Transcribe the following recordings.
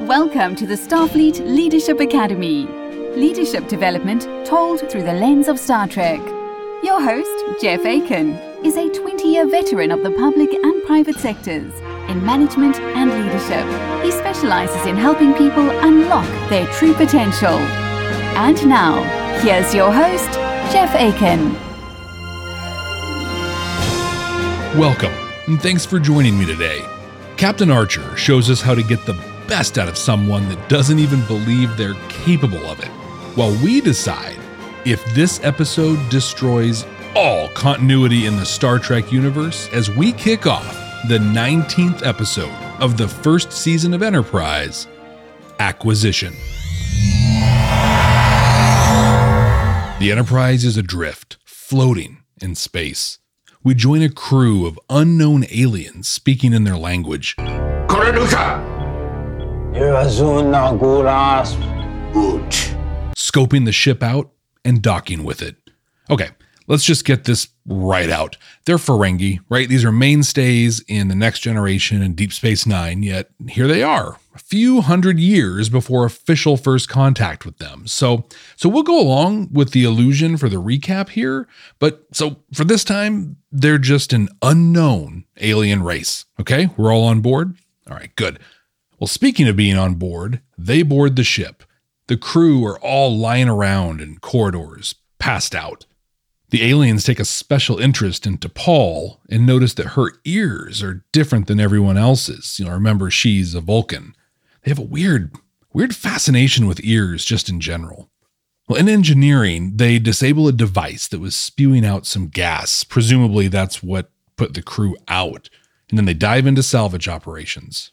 Welcome to the Starfleet Leadership Academy. Leadership development told through the lens of Star Trek. Your host, Jeff Akin, is a 20 year veteran of the public and private sectors in management and leadership. He specializes in helping people unlock their true potential. And now, here's your host, Jeff Akin. Welcome, and thanks for joining me today. Captain Archer shows us how to get the best out of someone that doesn't even believe they're capable of it, while we decide if this episode destroys all continuity in the Star Trek universe as we kick off the 19th episode of the first season of Enterprise Acquisition. The Enterprise is adrift, floating in space. We join a crew of unknown aliens speaking in their language. Scoping the ship out and docking with it. Okay, let's just get this right out. They're Ferengi, right? These are mainstays in the next generation and Deep Space Nine, yet here they are, a few hundred years before official first contact with them. So so we'll go along with the illusion for the recap here, but so for this time, they're just an unknown alien race. Okay? We're all on board? All right, good. Well, speaking of being on board, they board the ship. The crew are all lying around in corridors, passed out. The aliens take a special interest in T'Pol and notice that her ears are different than everyone else's. You know, remember she's a Vulcan. They have a weird, weird fascination with ears just in general. Well, in engineering, they disable a device that was spewing out some gas. Presumably, that's what put the crew out. And then they dive into salvage operations.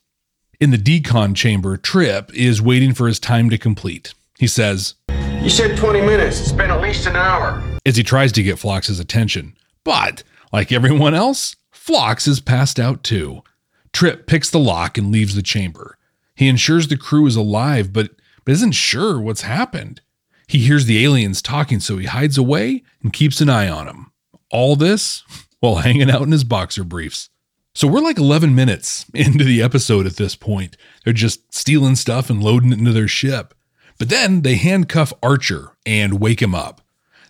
In the decon chamber, Trip is waiting for his time to complete. He says, You said 20 minutes. It's been at least an hour. as he tries to get Phlox's attention. But, like everyone else, Phlox is passed out too. Trip picks the lock and leaves the chamber. He ensures the crew is alive, but, but isn't sure what's happened. He hears the aliens talking, so he hides away and keeps an eye on them. All this while hanging out in his boxer briefs. So we're like 11 minutes into the episode at this point. They're just stealing stuff and loading it into their ship. But then they handcuff Archer and wake him up.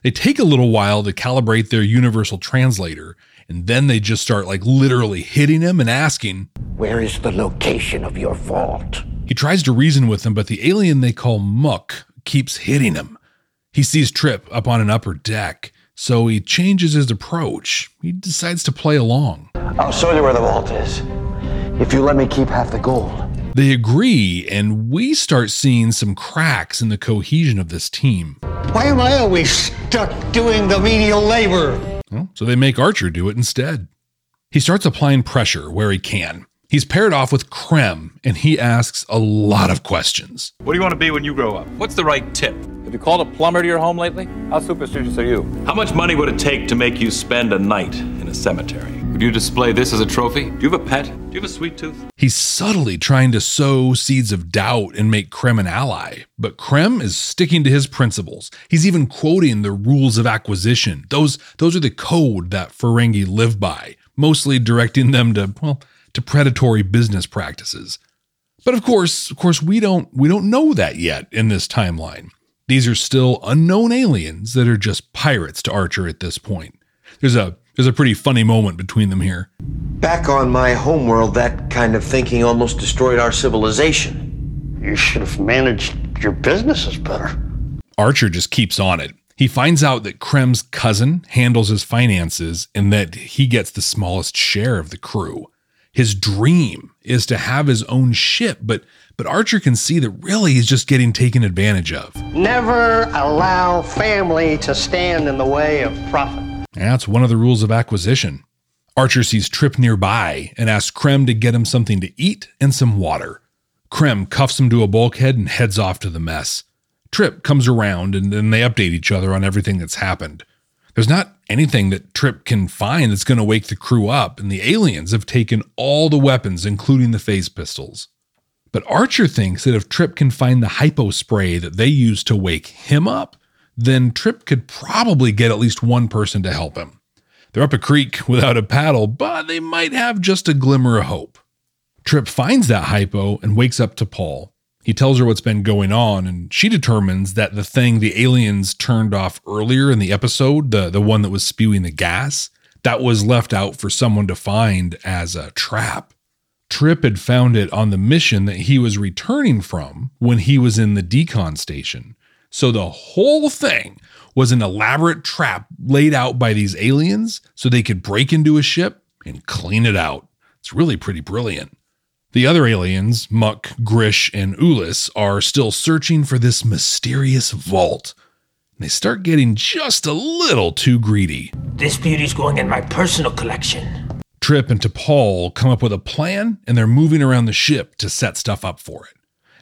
They take a little while to calibrate their universal translator, and then they just start like literally hitting him and asking. Where is the location of your vault? He tries to reason with them, but the alien they call Muk keeps hitting him. He sees Trip up on an upper deck, so he changes his approach. He decides to play along. I'll show you where the vault is. If you let me keep half the gold. They agree, and we start seeing some cracks in the cohesion of this team. Why am I always stuck doing the menial labor? Well, so they make Archer do it instead. He starts applying pressure where he can. He's paired off with Krem, and he asks a lot of questions. What do you want to be when you grow up? What's the right tip? Have you called a plumber to your home lately? How superstitious are you? How much money would it take to make you spend a night in a cemetery? Would you display this as a trophy? Do you have a pet? Do you have a sweet tooth? He's subtly trying to sow seeds of doubt and make Krem an ally, but Krem is sticking to his principles. He's even quoting the rules of acquisition. Those, those are the code that Ferengi live by, mostly directing them to, well, to predatory business practices. But of course, of course, we don't we don't know that yet in this timeline. These are still unknown aliens that are just pirates to Archer at this point. There's a there's a pretty funny moment between them here. Back on my homeworld, that kind of thinking almost destroyed our civilization. You should have managed your businesses better. Archer just keeps on it. He finds out that Krem's cousin handles his finances and that he gets the smallest share of the crew. His dream is to have his own ship, but but Archer can see that really he's just getting taken advantage of. Never allow family to stand in the way of profit. And that's one of the rules of acquisition. Archer sees Trip nearby and asks Krem to get him something to eat and some water. Krem cuffs him to a bulkhead and heads off to the mess. Trip comes around and then they update each other on everything that's happened. There's not anything that Trip can find that's going to wake the crew up, and the aliens have taken all the weapons, including the phase pistols. But Archer thinks that if Trip can find the hypo spray that they use to wake him up, then Trip could probably get at least one person to help him. They're up a creek without a paddle, but they might have just a glimmer of hope. Trip finds that hypo and wakes up T'Pol. He tells her what's been going on, and she determines that the thing the aliens turned off earlier in the episode, the, the one that was spewing the gas, that was left out for someone to find as a trap. Trip had found it on the mission that he was returning from when he was in the decon station. So the whole thing was an elaborate trap laid out by these aliens so they could break into a ship and clean it out. It's really pretty brilliant. The other aliens, Muk, Grish, and Ulis, are still searching for this mysterious vault. They start getting just a little too greedy. This beauty's going in my personal collection. Trip and T'Pol come up with a plan and they're moving around the ship to set stuff up for it.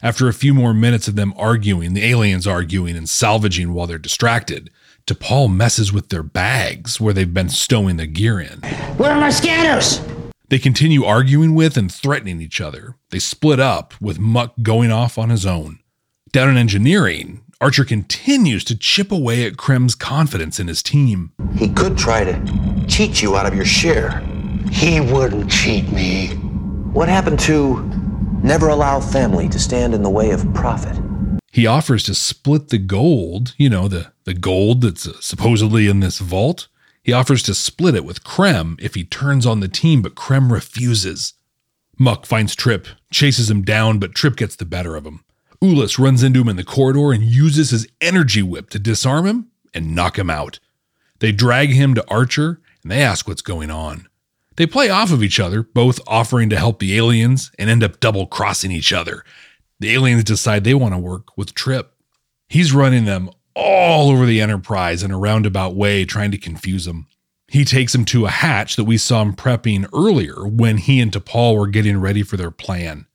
After a few more minutes of them arguing, the aliens arguing and salvaging while they're distracted, T'Pol messes with their bags where they've been stowing the gear in. Where are my scanners? They continue arguing with and threatening each other. They split up, with Muk going off on his own. Down in engineering, Archer continues to chip away at Krem's confidence in his team. He could try to cheat you out of your share. He wouldn't cheat me. What happened to never allow family to stand in the way of profit? He offers to split the gold, you know, the, the gold that's uh, supposedly in this vault. He offers to split it with Krem if he turns on the team, but Krem refuses. Muk finds Trip, chases him down, but Trip gets the better of him. Ulis runs into him in the corridor and uses his energy whip to disarm him and knock him out. They drag him to Archer and they ask what's going on. They play off of each other, both offering to help the aliens and end up double crossing each other. The aliens decide they want to work with Trip. He's running them all over the Enterprise in a roundabout way, trying to confuse them. He takes them to a hatch that we saw him prepping earlier when he and T'Pol were getting ready for their plan.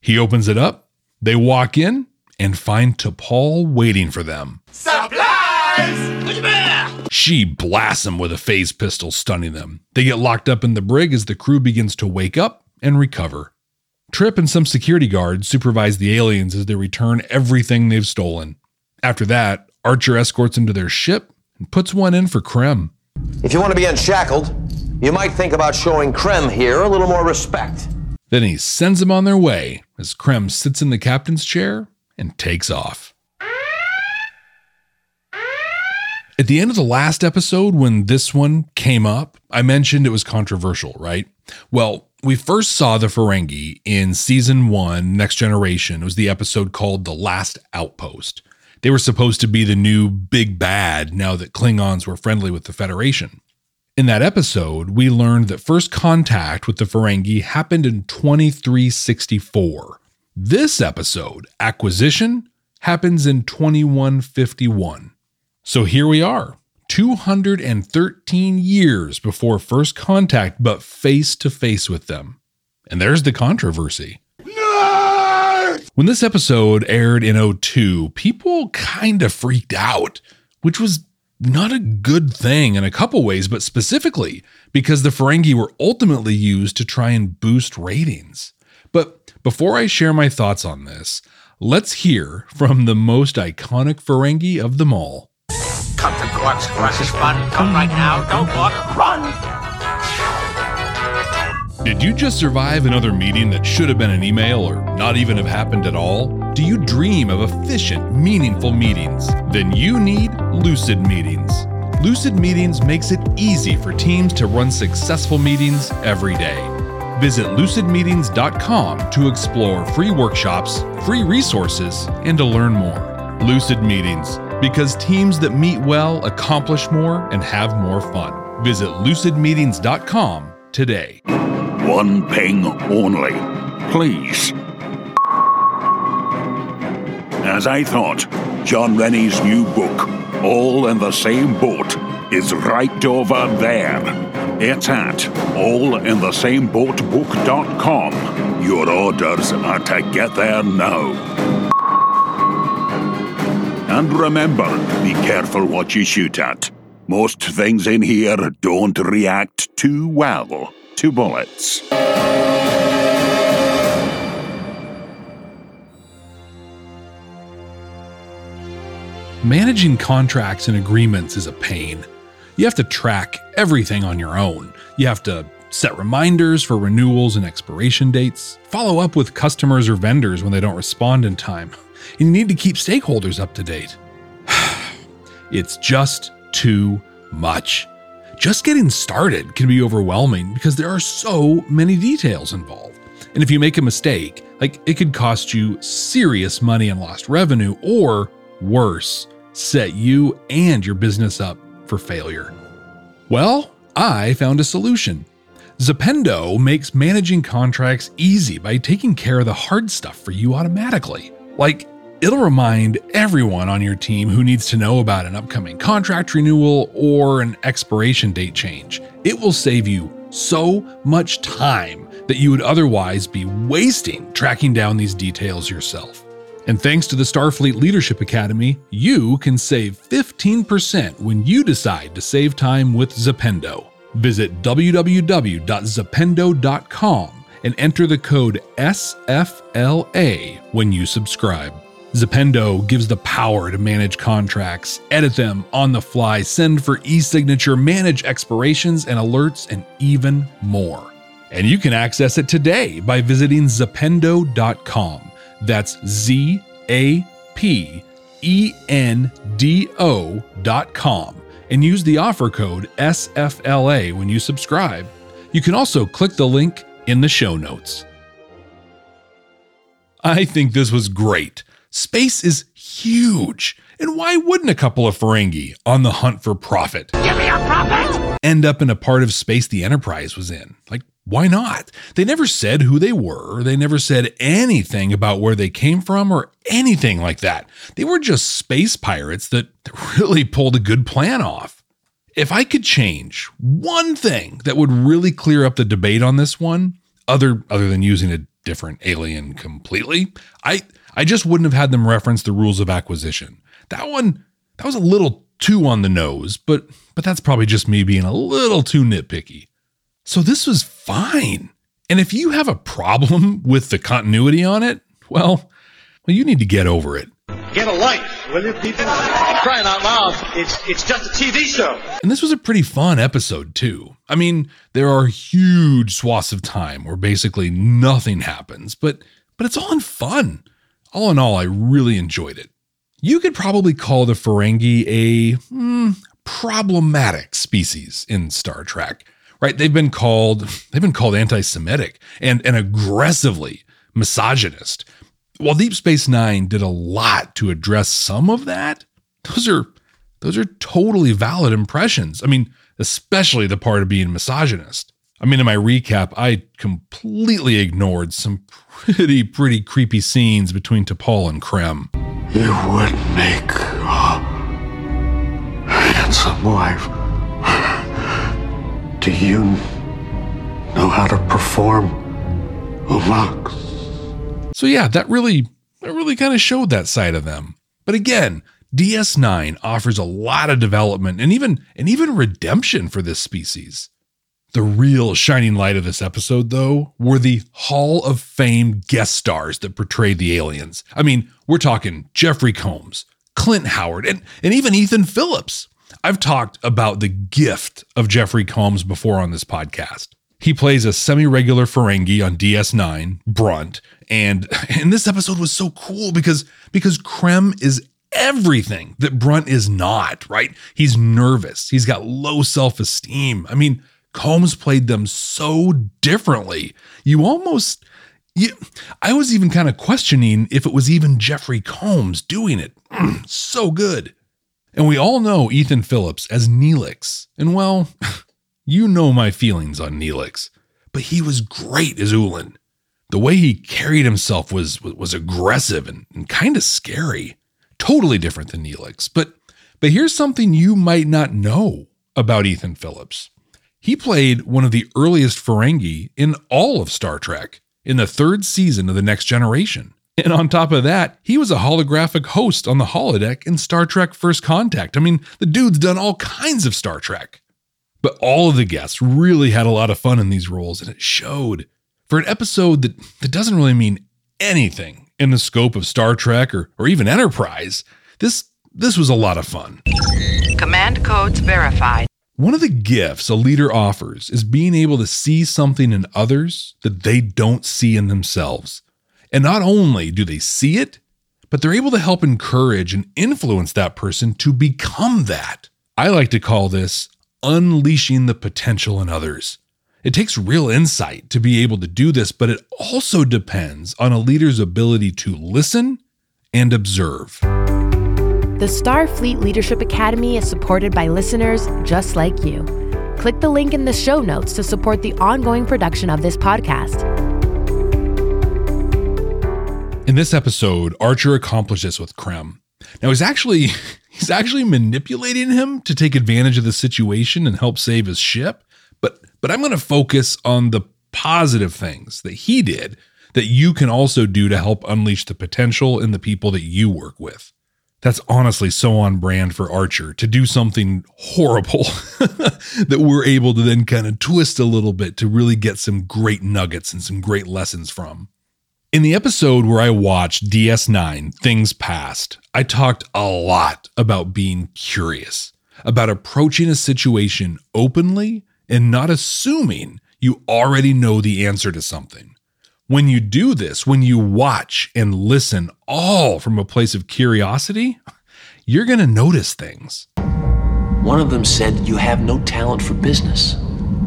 He opens it up, they walk in, and find T'Pol waiting for them. Supplies! She blasts him with a phase pistol, stunning them. They get locked up in the brig as the crew begins to wake up and recover. Trip and some security guards supervise the aliens as they return everything they've stolen. After that, Archer escorts them to their ship and puts one in for Krem. If you want to be unshackled, you might think about showing Krem here a little more respect. Then he sends them on their way as Krem sits in the captain's chair and takes off. At the end of the last episode, when this one came up, I mentioned it was controversial, right? Well, we first saw the Ferengi in season one, Next Generation. It was the episode called The Last Outpost. They were supposed to be the new big bad now that Klingons were friendly with the Federation. In that episode, we learned that first contact with the Ferengi happened in 2364. This episode, Acquisition, happens in 2151. So here we are, 213 years before first contact, but face to face with them. And there's the controversy. When this episode aired in 02, people kind of freaked out, which was not a good thing in a couple ways, but specifically because the Ferengi were ultimately used to try and boost ratings. But before I share my thoughts on this, let's hear from the most iconic Ferengi of them all. Come to Quark's Crush Fun. Come right now. Don't walk. Run! Did you just survive another meeting that should have been an email or not even have happened at all? Do you dream of efficient, meaningful meetings? Then you need Lucid Meetings. Lucid Meetings makes it easy for teams to run successful meetings every day. Visit lucidmeetings.com to explore free workshops, free resources, and to learn more. Lucid Meetings, because teams that meet well accomplish more and have more fun. Visit lucidmeetings.com today. One ping only, please. As I thought, John Rennie's new book, All in the Same Boat, is right over there. It's at allinthesameboatbook.com. Your orders are to get there now. And remember, be careful what you shoot at. Most things in here don't react too well to bullets. Managing contracts and agreements is a pain. You have to track everything on your own. You have to set reminders for renewals and expiration dates, follow up with customers or vendors when they don't respond in time, and you need to keep stakeholders up to date. it's just too much. Just getting started can be overwhelming because there are so many details involved. And if you make a mistake, like it could cost you serious money and lost revenue, or worse, set you and your business up for failure. Well, I found a solution. Zapendo makes managing contracts easy by taking care of the hard stuff for you automatically. Like, it'll remind everyone on your team who needs to know about an upcoming contract renewal or an expiration date change. It will save you so much time that you would otherwise be wasting tracking down these details yourself. And thanks to the Starfleet Leadership Academy, you can save 15% when you decide to save time with Zapendo. Visit www.zapendo.com and enter the code SFLA when you subscribe. Zapendo gives the power to manage contracts, edit them on the fly, send for e signature, manage expirations and alerts, and even more. And you can access it today by visiting zapendo.com. That's Z A P E N D O dot com and use the offer code SFLA when you subscribe. You can also click the link in the show notes. I think this was great. Space is huge. And why wouldn't a couple of Ferengi on the hunt for profit Give me a profit! end up in a part of space the Enterprise was in? Like, why not? They never said who they were. They never said anything about where they came from or anything like that. They were just space pirates that really pulled a good plan off. If I could change one thing that would really clear up the debate on this one, other other than using a different alien completely, I I just wouldn't have had them reference the rules of acquisition. That one that was a little too on the nose, but but that's probably just me being a little too nitpicky. So this was fine. And if you have a problem with the continuity on it, well, well you need to get over it. Get a life, will you, people? Crying out loud, it's it's just a TV show. And this was a pretty fun episode, too. I mean, there are huge swaths of time where basically nothing happens, but but it's all in fun. All in all, I really enjoyed it. You could probably call the Ferengi a hmm, problematic species in Star Trek, right? They've been called they've been called anti-Semitic and and aggressively misogynist. While Deep Space Nine did a lot to address some of that, those are those are totally valid impressions. I mean, especially the part of being misogynist. I mean, in my recap, I completely ignored some pretty, pretty creepy scenes between T'Pol and Krem. You would make a handsome wife. Do you know how to perform a oo-mox? So yeah, that really, that really kind of showed that side of them. But again, DS9 offers a lot of development and even and even redemption for this species. The real shining light of this episode, though, were the Hall of Fame guest stars that portrayed the aliens. I mean, we're talking Jeffrey Combs, Clint Howard, and, and even Ethan Phillips. I've talked about the gift of Jeffrey Combs before on this podcast. He plays a semi-regular Ferengi on DS9, Brunt, and and this episode was so cool because because Krem is everything that Brunt is not, right? He's nervous. He's got low self-esteem. I mean, Combs played them so differently. You almost you, I was even kind of questioning if it was even Jeffrey Combs doing it. so good. And we all know Ethan Phillips as Neelix. And well, you know my feelings on Neelix, but he was great as Ulis. The way he carried himself was was aggressive and, and kind of scary. Totally different than Neelix. But but here's something you might not know about Ethan Phillips. He played one of the earliest Ferengi in all of Star Trek in the third season of The Next Generation. And on top of that, he was a holographic host on the holodeck in Star Trek First Contact. I mean, the dude's done all kinds of Star Trek. But all of the guests really had a lot of fun in these roles, and it showed. For an episode that, that doesn't really mean anything in the scope of Star Trek or, or even Enterprise, this this was a lot of fun. Command codes verified. One of the gifts a leader offers is being able to see something in others that they don't see in themselves. And not only do they see it, but they're able to help encourage and influence that person to become that. I like to call this unleashing the potential in others. It takes real insight to be able to do this, but it also depends on a leader's ability to listen and observe. The Starfleet Leadership Academy is supported by listeners just like you. Click the link in the show notes to support the ongoing production of this podcast. In this episode, Archer accomplishes with Krem. Now he's actually he's actually manipulating him to take advantage of the situation and help save his ship. But but I'm going to focus on the positive things that he did that you can also do to help unleash the potential in the people that you work with. That's honestly so on brand for Archer to do something horrible that we're able to then kind of twist a little bit to really get some great nuggets and some great lessons from. In the episode where I watched DS9 Things Past, I talked a lot about being curious, about approaching a situation openly and not assuming you already know the answer to something. When you do this, when you watch and listen all from a place of curiosity, you're going to notice things. One of them said, You have no talent for business.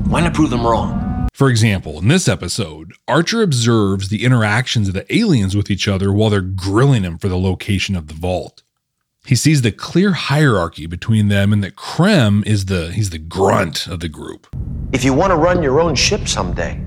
Why not prove them wrong? For example, in this episode, Archer observes the interactions of the aliens with each other while they're grilling him for the location of the vault. He sees the clear hierarchy between them and that Krem is the he's the grunt of the group. If you want to run your own ship someday,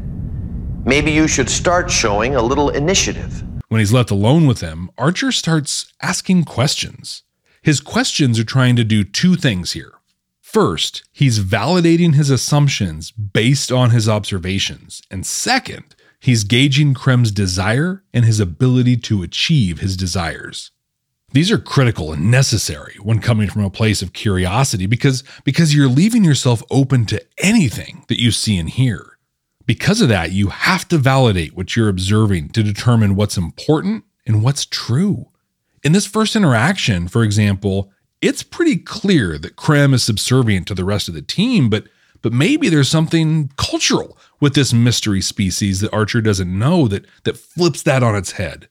Maybe you should start showing a little initiative. When he's left alone with them, Archer starts asking questions. His questions are trying to do two things here. First, he's validating his assumptions based on his observations. And second, he's gauging Krem's desire and his ability to achieve his desires. These are critical and necessary when coming from a place of curiosity because, because you're leaving yourself open to anything that you see and hear. Because of that, you have to validate what you're observing to determine what's important and what's true. In this first interaction, for example, it's pretty clear that Krem is subservient to the rest of the team, but but maybe there's something cultural with this mystery species that Archer doesn't know that that flips that on its head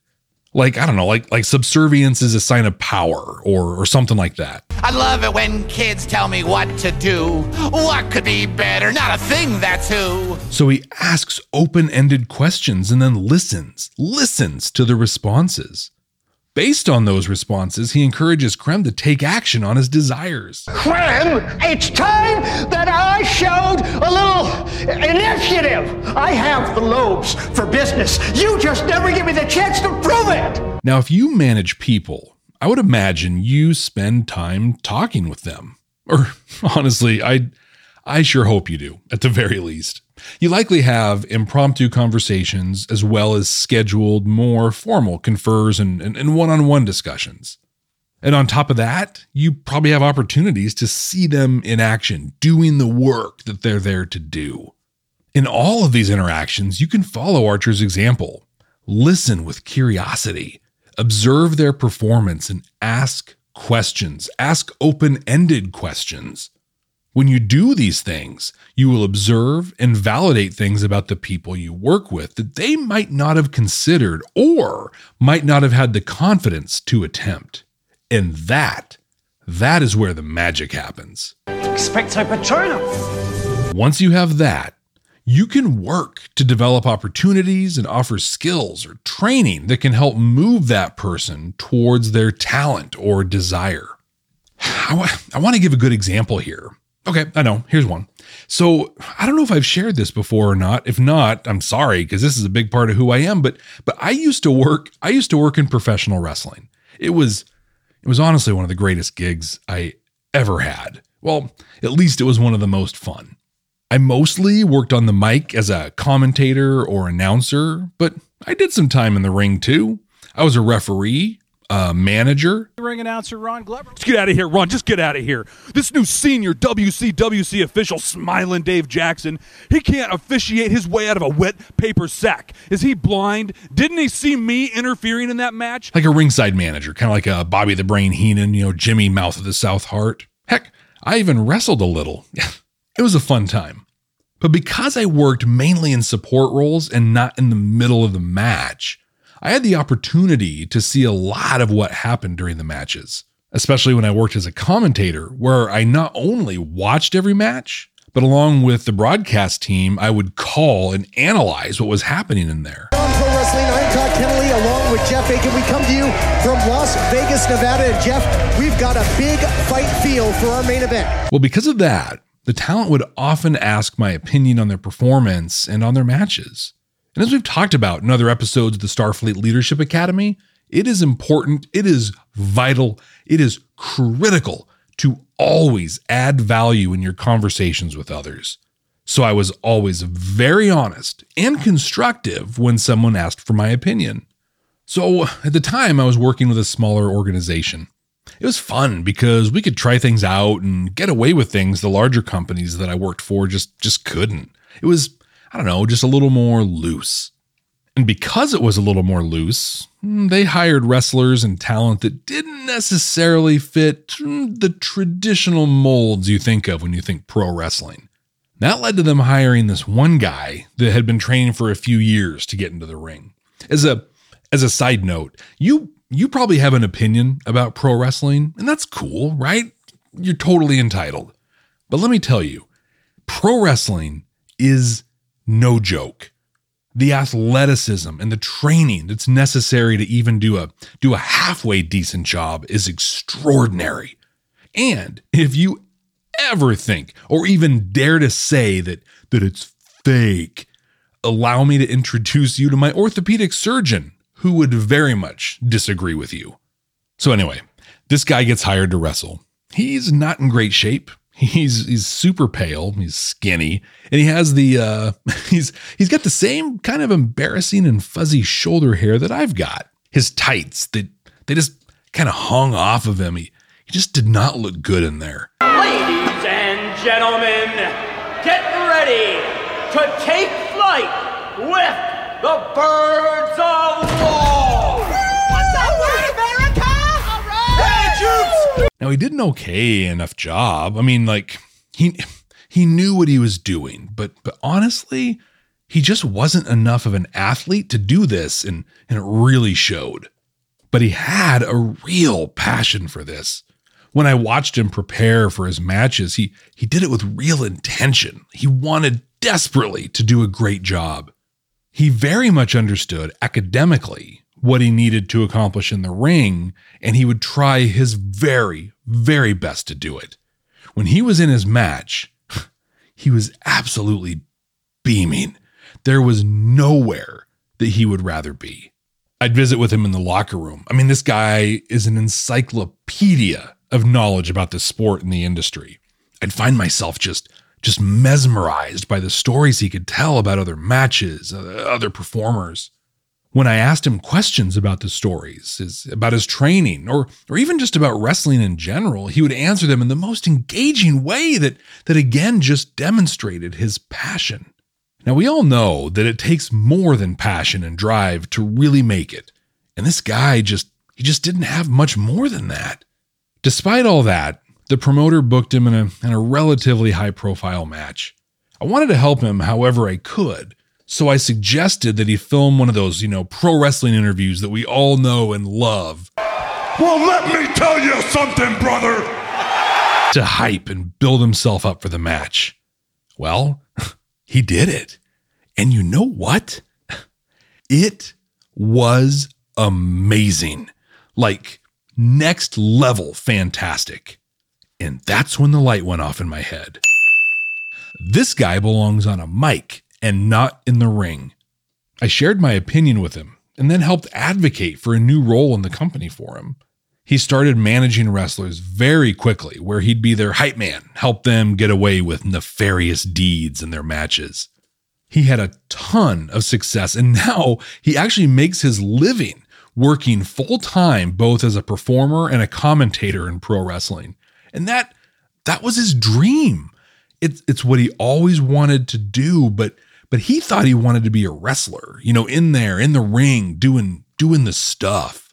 like I don't know, like like subservience is a sign of power or or something like that. I love it when kids tell me what to do. What could be better? Not a thing, that's who. So he asks open-ended questions and then listens, listens to the responses. Based on those responses, he encourages Krem to take action on his desires. Krem, it's time that I showed a little initiative. I have the lobes for business. You just never give me the chance to prove it. Now, if you manage people, I would imagine you spend time talking with them. Or honestly, I I sure hope you do, at the very least. You likely have impromptu conversations as well as scheduled, more formal confers and one on one discussions. And on top of that, you probably have opportunities to see them in action, doing the work that they're there to do. In all of these interactions, you can follow Archer's example. Listen with curiosity, observe their performance, and ask questions. Ask open ended questions. When you do these things, you will observe and validate things about the people you work with that they might not have considered or might not have had the confidence to attempt. And that, that is where the magic happens. Expecto Patronum! Once you have that, you can work to develop opportunities and offer skills or training that can help move that person towards their talent or desire. I, w- I want to give a good example here. Okay, I know. Here's one. So I don't know if I've shared this before or not. If not, I'm sorry because this is a big part of who I am. But but I used to work. I used to work in professional wrestling. It was it was honestly one of the greatest gigs I ever had. Well, at least it was one of the most fun. I mostly worked on the mic as a commentator or announcer, but I did some time in the ring too. I was a referee, a manager. Ring announcer Ron Glover. Just get out of here, Ron. Just get out of here. This new senior WCWC official, Smiling Dave Jackson, he can't officiate his way out of a wet paper sack. Is he blind? Didn't he see me interfering in that match? Like a ringside manager, kind of like a Bobby the Brain Heenan, you know, Jimmy Mouth of the South Hart. Heck, I even wrestled a little. It was a fun time. But because I worked mainly in support roles and not in the middle of the match, I had the opportunity to see a lot of what happened during the matches, especially when I worked as a commentator, where I not only watched every match, but along with the broadcast team, I would call and analyze what was happening in there. On Pro Wrestling, I'm Todd Kennelly along with Jeff Akin. We come to you from Las Vegas, Nevada. And Jeff, we've got a big fight feel for our main event. Well, because of that, the talent would often ask my opinion on their performance and on their matches. And as we've talked about in other episodes of the Starfleet Leadership Academy, it is important, it is vital, it is critical to always add value in your conversations with others. So I was always very honest and constructive when someone asked for my opinion. So at the time, I was working with a smaller organization. It was fun because we could try things out and get away with things the larger companies that I worked for just just couldn't. It was I don't know, just a little more loose. And because it was a little more loose, hmm, they hired wrestlers and talent that didn't necessarily fit hmm, the traditional molds you think of when you think pro wrestling. That led to them hiring this one guy that had been training for a few years to get into the ring. As a as a side note, you you probably have an opinion about pro wrestling, and that's cool, right? You're totally entitled. But let me tell you, pro wrestling is no joke. The athleticism and the training that's necessary to even do a do a halfway decent job is extraordinary. And if you ever think or even dare to say that that it's fake, allow me to introduce you to my orthopedic surgeon who would very much disagree with you. So anyway, this guy gets hired to wrestle. He's not in great shape. He's he's super pale, he's skinny, and he has the uh he's he's got the same kind of embarrassing and fuzzy shoulder hair that I've got. His tights, they they just kind of hung off of him. He he just did not look good in there. Ladies and gentlemen, get ready to take flight with the birds of war! Now he did an okay enough job. I mean, like he he knew what he was doing, but but honestly, he just wasn't enough of an athlete to do this, and and it really showed. But he had a real passion for this. When I watched him prepare for his matches, he he did it with real intention. He wanted desperately to do a great job. He very much understood academically what he needed to accomplish in the ring, and he would try his very, very best to do it. When he was in his match, he was absolutely beaming. There was nowhere that he would rather be. I'd visit with him in the locker room. I mean, this guy is an encyclopedia of knowledge about the sport and the industry. I'd find myself just just mesmerized by the stories he could tell about other matches, uh, other performers. When I asked him questions about the stories, his, about his training, or or even just about wrestling in general, he would answer them in the most engaging way that that again just demonstrated his passion. Now we all know that it takes more than passion and drive to really make it. And this guy just he just didn't have much more than that. Despite all that, the promoter booked him in a, in a relatively high profile match. I wanted to help him however I could, so I suggested that he film one of those, you know, pro wrestling interviews that we all know and love. Well, let me tell you something, brother. To hype and build himself up for the match. Well, he did it. And you know what? It was amazing. Like next level fantastic. And that's when the light went off in my head. This guy belongs on a mic and not in the ring. I shared my opinion with him and then helped advocate for a new role in the company for him. He started managing wrestlers very quickly, where he'd be their hype man, help them get away with nefarious deeds in their matches. He had a ton of success, and now he actually makes his living working full time both as a performer and a commentator in pro wrestling. And that that was his dream. It's it's what he always wanted to do, but but he thought he wanted to be a wrestler, you know, in there in the ring doing doing the stuff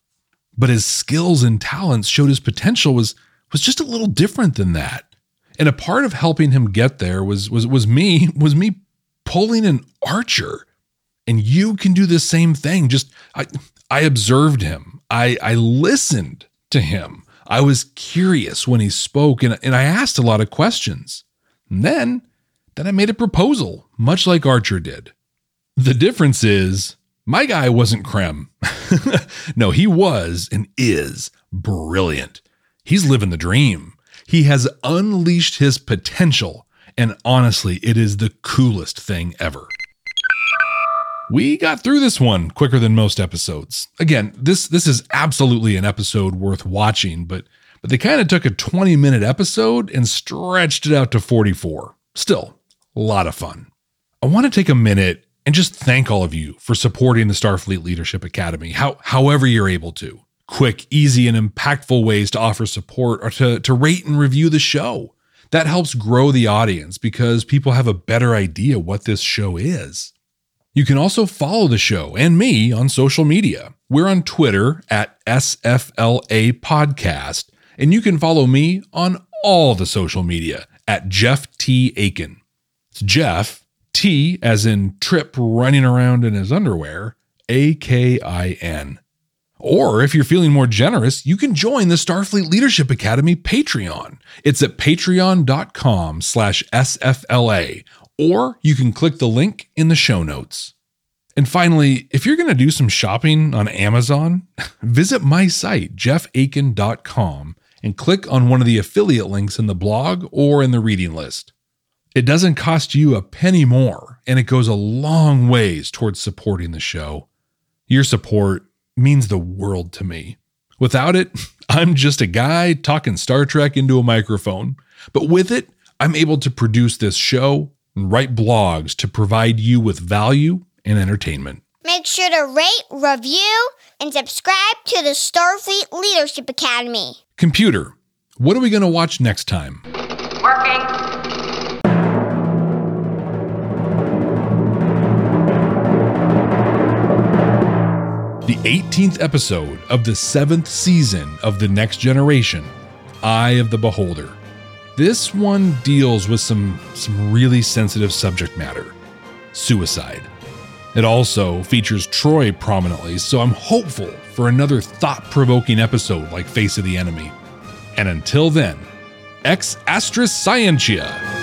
but his skills and talents showed his potential was was just a little different than that. And a part of helping him get there was was was me was me pulling an archer. And you can do the same thing. Just I I observed him. I I listened to him. I was curious when he spoke and, and I asked a lot of questions. And then then I made a proposal, much like Archer did. The difference is my guy wasn't Krem. no, he was and is brilliant. He's living the dream. He has unleashed his potential, and honestly, it is the coolest thing ever. We got through this one quicker than most episodes. Again, this this is absolutely an episode worth watching, but but they kind of took a 20 minute episode and stretched it out to 44. Still, a lot of fun. I want to take a minute and just thank all of you for supporting the Starfleet Leadership Academy, how, however you're able to. Quick, easy, and impactful ways to offer support or to, to rate and review the show. That helps grow the audience because people have a better idea what this show is. You can also follow the show and me on social media. We're on Twitter at SFLA Podcast, and you can follow me on all the social media at Jeff T. Akin. It's Jeff, T as in Trip running around in his underwear, A K I N. Or if you're feeling more generous, you can join the Starfleet Leadership Academy Patreon. It's at patreon.com slash SFLA, or you can click the link in the show notes. And finally, if you're going to do some shopping on Amazon, visit my site, jeffakin.com, and click on one of the affiliate links in the blog or in the reading list. It doesn't cost you a penny more, and it goes a long ways towards supporting the show. Your support means the world to me. Without it, I'm just a guy talking Star Trek into a microphone. But with it, I'm able to produce this show and write blogs to provide you with value and entertainment. Make sure to rate, review, and subscribe to the Starfleet Leadership Academy. Computer, what are we going to watch next time? 18th episode of the seventh season of The Next Generation, Eye of the Beholder. This one deals with some, some really sensitive subject matter suicide. It also features Troi prominently, so I'm hopeful for another thought provoking episode like Face of the Enemy. And until then, ex Astra Scientia.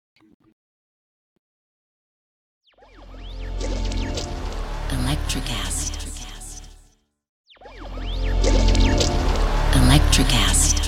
Electricast. Electricast.